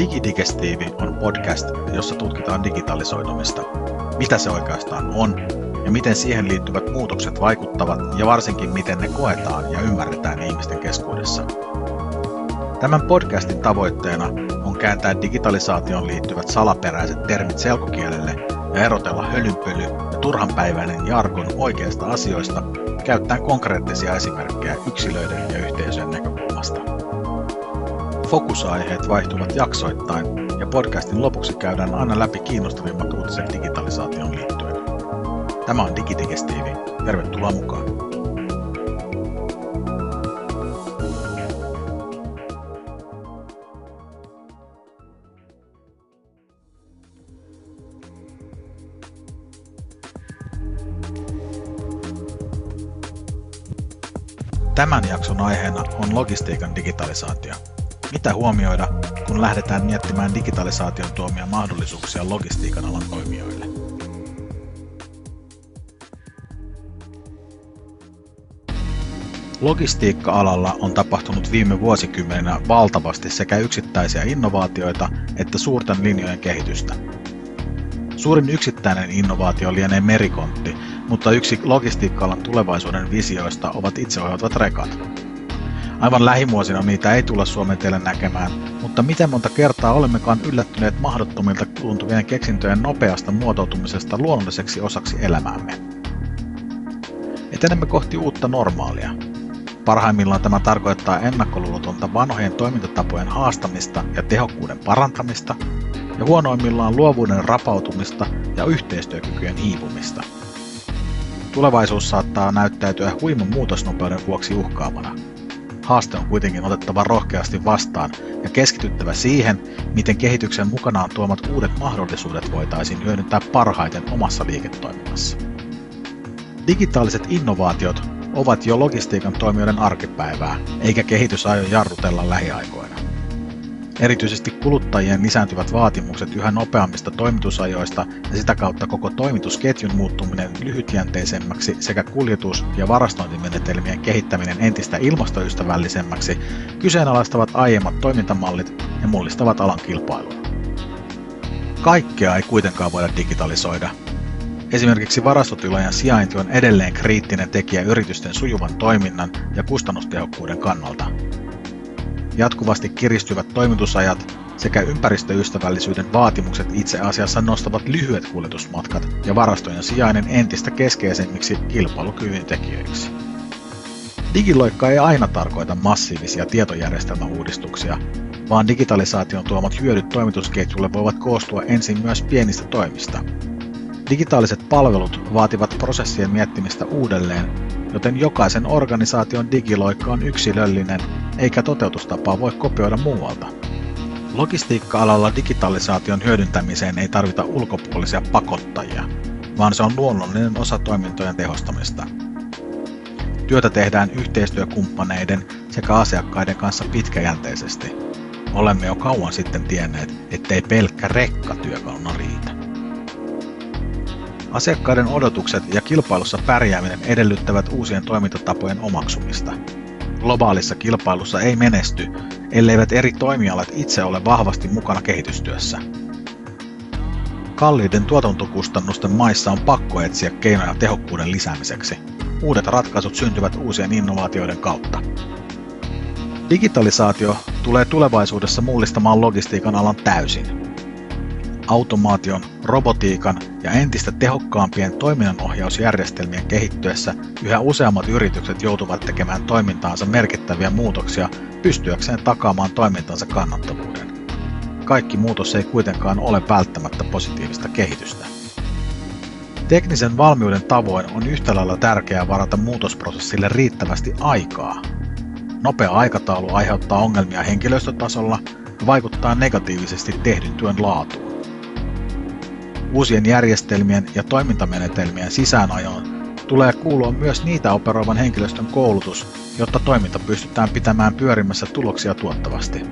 Digidigestiivi on podcast, jossa tutkitaan digitalisoitumista, mitä se oikeastaan on ja miten siihen liittyvät muutokset vaikuttavat ja varsinkin miten ne koetaan ja ymmärretään ihmisten keskuudessa. Tämän podcastin tavoitteena on kääntää digitalisaation liittyvät salaperäiset termit selkokielelle ja erotella hölynpöly ja turhanpäiväinen jargon oikeista asioista käyttäen konkreettisia esimerkkejä yksilöiden ja yhteisöjen näkökulmasta. Fokusaiheet vaihtuvat jaksoittain ja podcastin lopuksi käydään aina läpi kiinnostavimmat uutiset digitalisaation liittyen. Tämä on Digidigestiivi. Tervetuloa mukaan. Tämän jakson aiheena on logistiikan digitalisaatio. Mitä huomioida, kun lähdetään miettimään digitalisaation tuomia mahdollisuuksia logistiikan alan toimijoille? Logistiikka-alalla on tapahtunut viime vuosikymmeninä valtavasti sekä yksittäisiä innovaatioita että suurten linjojen kehitystä. Suurin yksittäinen innovaatio lienee merikontti, mutta yksi logistiikka-alan tulevaisuuden visioista ovat itseohjautuvat rekat. Aivan lähimuosina niitä ei tulla Suomen teille näkemään, mutta miten monta kertaa olemmekaan yllättyneet mahdottomilta tuntuvien keksintöjen nopeasta muotoutumisesta luonnolliseksi osaksi elämäämme. Etenemme kohti uutta normaalia. Parhaimmillaan tämä tarkoittaa ennakkoluulotonta vanhojen toimintatapojen haastamista ja tehokkuuden parantamista, ja huonoimmillaan luovuuden rapautumista ja yhteistyökykyjen hiipumista. Tulevaisuus saattaa näyttäytyä huiman muutosnopeuden vuoksi uhkaavana – haaste on kuitenkin otettava rohkeasti vastaan ja keskityttävä siihen, miten kehityksen mukanaan tuomat uudet mahdollisuudet voitaisiin hyödyntää parhaiten omassa liiketoiminnassa. Digitaaliset innovaatiot ovat jo logistiikan toimijoiden arkipäivää, eikä kehitys aio jarrutella lähiaikoina. Erityisesti kuluttajien lisääntyvät vaatimukset yhä nopeammista toimitusajoista ja sitä kautta koko toimitusketjun muuttuminen lyhytjänteisemmäksi sekä kuljetus- ja varastointimenetelmien kehittäminen entistä ilmastoystävällisemmäksi kyseenalaistavat aiemmat toimintamallit ja mullistavat alan kilpailun. Kaikkea ei kuitenkaan voida digitalisoida. Esimerkiksi varastotilojen sijainti on edelleen kriittinen tekijä yritysten sujuvan toiminnan ja kustannustehokkuuden kannalta jatkuvasti kiristyvät toimitusajat sekä ympäristöystävällisyyden vaatimukset itse asiassa nostavat lyhyet kuljetusmatkat ja varastojen sijainen entistä keskeisemmiksi kilpailukyvyn tekijöiksi. Digiloikka ei aina tarkoita massiivisia tietojärjestelmäuudistuksia, vaan digitalisaation tuomat hyödyt toimitusketjulle voivat koostua ensin myös pienistä toimista. Digitaaliset palvelut vaativat prosessien miettimistä uudelleen, joten jokaisen organisaation digiloikka on yksilöllinen eikä toteutustapaa voi kopioida muualta. Logistiikka-alalla digitalisaation hyödyntämiseen ei tarvita ulkopuolisia pakottajia, vaan se on luonnollinen osa toimintojen tehostamista. Työtä tehdään yhteistyökumppaneiden sekä asiakkaiden kanssa pitkäjänteisesti. Olemme jo kauan sitten tienneet, ettei pelkkä rekka työkaluna riitä. Asiakkaiden odotukset ja kilpailussa pärjääminen edellyttävät uusien toimintatapojen omaksumista – globaalissa kilpailussa ei menesty, elleivät eri toimialat itse ole vahvasti mukana kehitystyössä. Kalliiden tuotantokustannusten maissa on pakko etsiä keinoja tehokkuuden lisäämiseksi. Uudet ratkaisut syntyvät uusien innovaatioiden kautta. Digitalisaatio tulee tulevaisuudessa mullistamaan logistiikan alan täysin automaation, robotiikan ja entistä tehokkaampien toiminnanohjausjärjestelmien kehittyessä yhä useammat yritykset joutuvat tekemään toimintaansa merkittäviä muutoksia pystyäkseen takaamaan toimintansa kannattavuuden. Kaikki muutos ei kuitenkaan ole välttämättä positiivista kehitystä. Teknisen valmiuden tavoin on yhtä lailla tärkeää varata muutosprosessille riittävästi aikaa. Nopea aikataulu aiheuttaa ongelmia henkilöstötasolla ja vaikuttaa negatiivisesti tehdyn työn laatuun. Uusien järjestelmien ja toimintamenetelmien sisäänajoon tulee kuulua myös niitä operoivan henkilöstön koulutus, jotta toiminta pystytään pitämään pyörimässä tuloksia tuottavasti.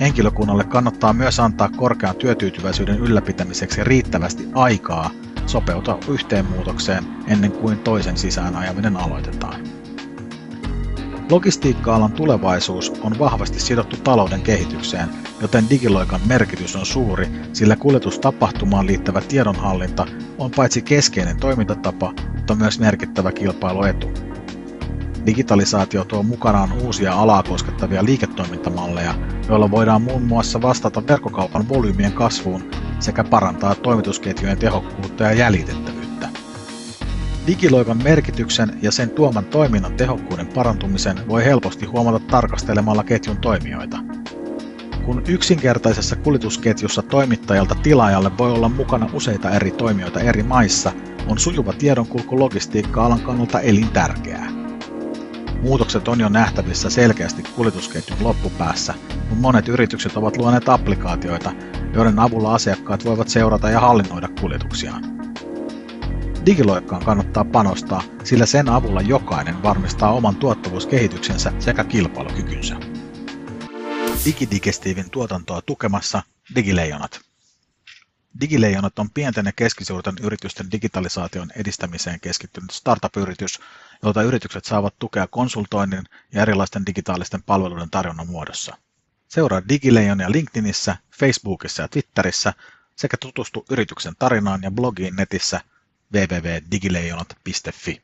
Henkilökunnalle kannattaa myös antaa korkean työtyytyväisyyden ylläpitämiseksi riittävästi aikaa sopeutua yhteen muutokseen ennen kuin toisen sisään ajaminen aloitetaan. Logistiikka-alan tulevaisuus on vahvasti sidottu talouden kehitykseen, joten digiloikan merkitys on suuri, sillä kuljetustapahtumaan liittävä tiedonhallinta on paitsi keskeinen toimintatapa, mutta myös merkittävä kilpailuetu. Digitalisaatio tuo mukanaan uusia alaa koskettavia liiketoimintamalleja, joilla voidaan muun muassa vastata verkkokaupan volyymien kasvuun sekä parantaa toimitusketjujen tehokkuutta ja jäljitettävyyttä. Digiloikan merkityksen ja sen tuoman toiminnan tehokkuuden parantumisen voi helposti huomata tarkastelemalla ketjun toimijoita. Kun yksinkertaisessa kuljetusketjussa toimittajalta tilaajalle voi olla mukana useita eri toimijoita eri maissa, on sujuva tiedonkulku logistiikka-alan kannalta elintärkeää. Muutokset on jo nähtävissä selkeästi kuljetusketjun loppupäässä, kun monet yritykset ovat luoneet applikaatioita, joiden avulla asiakkaat voivat seurata ja hallinnoida kuljetuksiaan. Digiloikkaan kannattaa panostaa, sillä sen avulla jokainen varmistaa oman tuottavuuskehityksensä sekä kilpailukykynsä. Digidigestiivin tuotantoa tukemassa Digileijonat. Digileijonat on pienten ja keskisuurten yritysten digitalisaation edistämiseen keskittynyt startup-yritys, jolta yritykset saavat tukea konsultoinnin ja erilaisten digitaalisten palveluiden tarjonnan muodossa. Seuraa Digileijonia LinkedInissä, Facebookissa ja Twitterissä sekä tutustu yrityksen tarinaan ja blogiin netissä www.digileijonat.fi.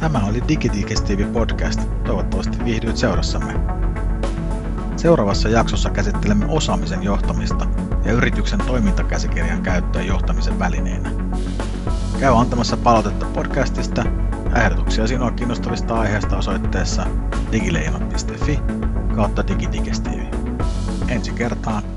Tämä oli Digidigestiivi podcast. Toivottavasti viihdyit seurassamme. Seuraavassa jaksossa käsittelemme osaamisen johtamista ja yrityksen toimintakäsikirjan käyttöä johtamisen välineenä. Käy antamassa palautetta podcastista ja ehdotuksia sinua kiinnostavista aiheista osoitteessa digileijonat.fi kautta digidigestiivi. and Jakarta